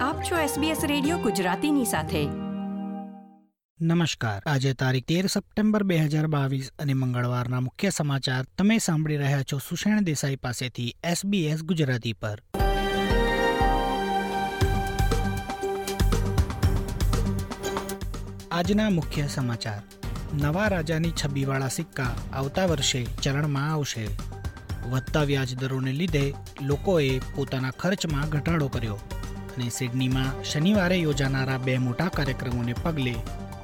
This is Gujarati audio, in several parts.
આપ છો SBS રેડિયો ગુજરાતીની સાથે. નમસ્કાર. આજે તારીખ તેર સપ્ટેમ્બર બે હજાર બાવીસ અને મંગળવારના મુખ્ય સમાચાર તમે સાંભળી રહ્યા છો સુષેણ દેસાઈ પાસેથી SBS ગુજરાતી પર. આજના મુખ્ય સમાચાર. નવા રાજાની છબીવાળા સિક્કા આવતા વર્ષે ચલણમાં આવશે. વધતા વ્યાજ દરોને લીધે લોકોએ પોતાના ખર્ચમાં ઘટાડો કર્યો. અને સિડનીમાં શનિવારે યોજાનારા બે મોટા કાર્યક્રમોને પગલે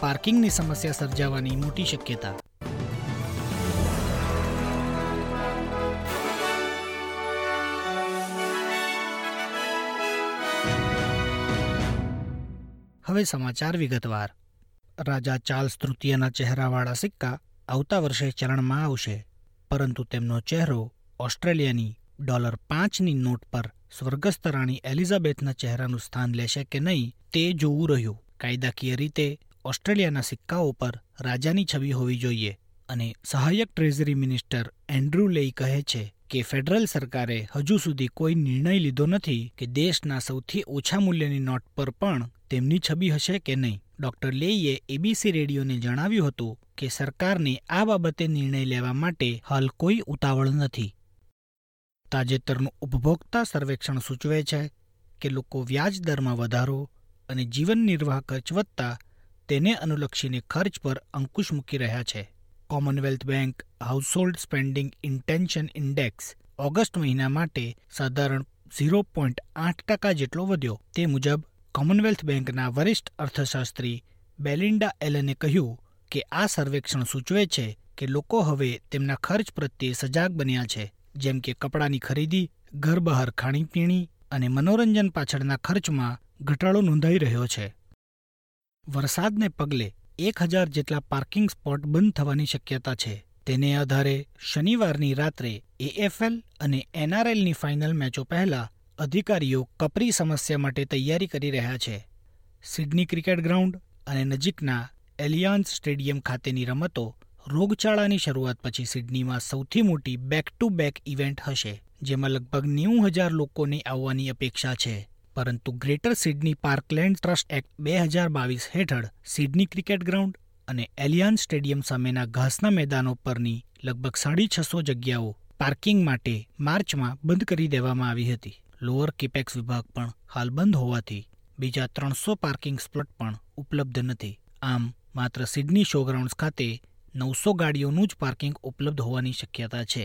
પાર્કિંગની સમસ્યા સર્જાવાની મોટી શક્યતા. હવે સમાચાર વિગતવાર. રાજા ચાર્લ્સ તૃતીયના ચહેરાવાળા સિક્કા આવતા વર્ષે ચલણમાં આવશે, પરંતુ તેમનો ચહેરો ઓસ્ટ્રેલિયાની ડોલર પાંચની નોટ પર સ્વર્ગસ્થ રાણી એલિઝાબેથના ચહેરાનું સ્થાન લેશે કે નહીં તે જોવું રહ્યું. કાયદાકીય રીતે ઓસ્ટ્રેલિયાના સિક્કાઓ પર રાજાની છબી હોવી જોઈએ અને સહાયક ટ્રેઝરી મિનિસ્ટર એન્ડ્રુ લેઈ કહે છે કે ફેડરલ સરકારે હજુ સુધી કોઈ નિર્ણય લીધો નથી કે દેશના સૌથી ઓછા મૂલ્યની નોટ પર પણ તેમની છબી હશે કે નહીં. ડોક્ટર લેઈએ એબીસી રેડિયોને જણાવ્યું હતું કે સરકારને આ બાબતે નિર્ણય લેવા માટે હાલ કોઈ ઉતાવળ નથી. તાજેતરનું ઉપભોક્તા સર્વેક્ષણ સૂચવે છે કે લોકો વ્યાજ દરમાં વધારો અને જીવન નિર્વાહ ખર્ચ વધતા તેને અનુલક્ષીને ખર્ચ પર અંકુશ મૂકી રહ્યા છે. Commonwealth Bank household spending intention index August મહિના માટે સાધારણ ઝીરો પોઈન્ટ આઠ ટકા જેટલો વધ્યો. તે મુજબ, કોમનવેલ્થ બેંકના વરિષ્ઠ અર્થશાસ્ત્રી બેલિન્ડા એલને કહ્યું કે આ સર્વેક્ષણ સૂચવે છે કે લોકો હવે તેમના ખર્ચ પ્રત્યે સજાગ બન્યા છે. જેમ કે કપડાની ખરીદી, ઘર બહાર ખાણીપીણી અને મનોરંજન પાછળના ખર્ચમાં ઘટાડો નોંધાઈ રહ્યો છે. વરસાદને પગલે એક હજાર જેટલા પાર્કિંગ સ્પોટ બંધ થવાની શક્યતા છે. તેને આધારે શનિવારની રાત્રે એએફએલ અને એનઆરએલની ફાઇનલ મેચો પહેલા અધિકારીઓ કપરી સમસ્યા માટે તૈયારી કરી રહ્યા છે. સિડની ક્રિકેટ ગ્રાઉન્ડ અને નજીકના એલિયાન્સ સ્ટેડિયમ ખાતેની રમતો રોગચાળાની શરૂઆત પછી સિડનીમાં સૌથી મોટી બેક ટુ બેક ઇવેન્ટ હશે, જેમાં લગભગ નેવું હજાર લોકોને આવવાની અપેક્ષા છે. પરંતુ Greater Sydney Parkland Trust Act બે હજાર બાવીસ હેઠળ સિડની ક્રિકેટ ગ્રાઉન્ડ અને એલિયાન્સ સ્ટેડિયમ સામેના ઘાસના મેદાનો પરની લગભગ સાડી છસો જગ્યાઓ પાર્કિંગ માટે માર્ચમાં બંધ કરી દેવામાં આવી હતી. લોઅર કિપેક્સ વિભાગ પણ હાલ બંધ હોવાથી બીજા ત્રણસો પાર્કિંગ સ્પ્લોટ પણ ઉપલબ્ધ નથી. આમ, માત્ર સિડની શોગ્રાઉન્ડ્સ ખાતે નવસો ગાડીઓનું જ પાર્કિંગ ઉપલબ્ધ હોવાની શક્યતા છે.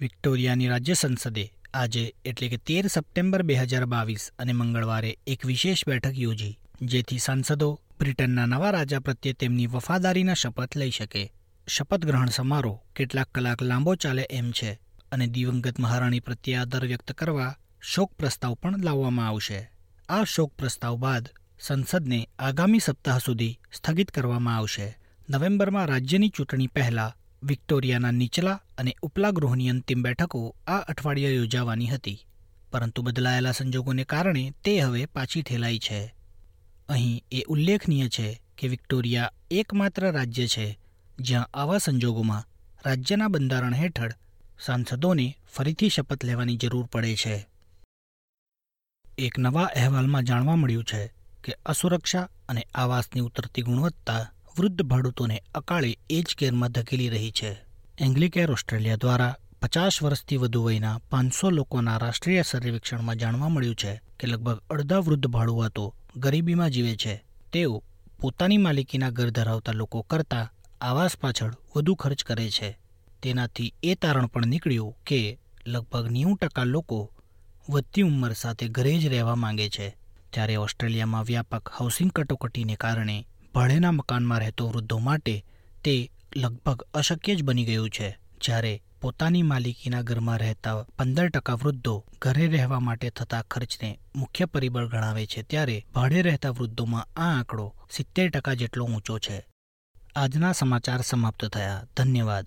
વિક્ટોરિયાની રાજ્ય સંસદે આજે એટલે કે તેર સપ્ટેમ્બર બે હજાર બાવીસ અને મંગળવારે એક વિશેષ બેઠક યોજી, જેથી સાંસદો બ્રિટનના નવા રાજા પ્રત્યે તેમની વફાદારીના શપથ લઈ શકે. શપથ ગ્રહણ સમારોહ કેટલાક કલાક લાંબો ચાલે એમ છે અને દિવંગત મહારાણી પ્રત્યે આદર વ્યક્ત કરવા શોક પ્રસ્તાવ પણ લાવવામાં આવશે. આ શોક પ્રસ્તાવ બાદ સંસદને આગામી સપ્તાહ સુધી સ્થગિત કરવામાં આવશે. નવેમ્બરમાં રાજ્યની ચૂંટણી પહેલા વિક્ટોરિયાના નીચલા અને ઉપલા ગૃહની અંતિમ બેઠકો આ અઠવાડિયે યોજાવાની હતી. પરંતુ બદલાયેલા સંજોગોને કારણે તે હવે પાછી ઠેલાઈ છે. અહીં એ ઉલ્લેખનીય છે કે વિક્ટોરિયા એકમાત્ર રાજ્ય છે જ્યાં આવા સંજોગોમાં રાજ્યના બંધારણ હેઠળ સાંસદોને ફરીથી શપથ લેવાની જરૂર પડે છે. એક નવા અહેવાલમાં જાણવા મળ્યું છે કે અસુરક્ષા અને આવાસની ઉતરતી ગુણવત્તા વૃદ્ધ ભાડૂતોને અકાળે એજ કેરમાં ધકેલી રહી છે. એંગ્લિકેર ઓસ્ટ્રેલિયા દ્વારા પચાસ વર્ષથી વધુ વયના પાંચસો લોકોના રાષ્ટ્રીય સર્વેક્ષણમાં જાણવા મળ્યું છે કે લગભગ અડધા વૃદ્ધ ભાડુઆતો ગરીબીમાં જીવે છે. તેઓ પોતાની માલિકીના ઘર ધરાવતા લોકો કરતાં આવાસ પાછળ વધુ ખર્ચ કરે છે. તેનાથી એ તારણ પણ નીકળ્યું કે લગભગ નેવું ટકા લોકો વધતી ઉંમર સાથે ઘરે જ રહેવા માંગે છે. ત્યારે ઓસ્ટ્રેલિયામાં વ્યાપક હાઉસિંગ કટોકટીને કારણે ભાડેના મકાનમાં રહેતો વૃદ્ધો માટે તે લગભગ અશક્ય જ બની ગયું છે. જ્યારે પોતાની માલિકીના ઘરમાં રહેતા પંદર ટકા વૃદ્ધો ઘરે રહેવા માટે થતા ખર્ચને મુખ્ય પરિબળ ગણાવે છે, ત્યારે ભાડે રહેતા વૃદ્ધોમાં આ આંકડો સિત્તેર ટકા જેટલો ઊંચો છે. આજના સમાચાર સમાપ્ત થયા. ધન્યવાદ.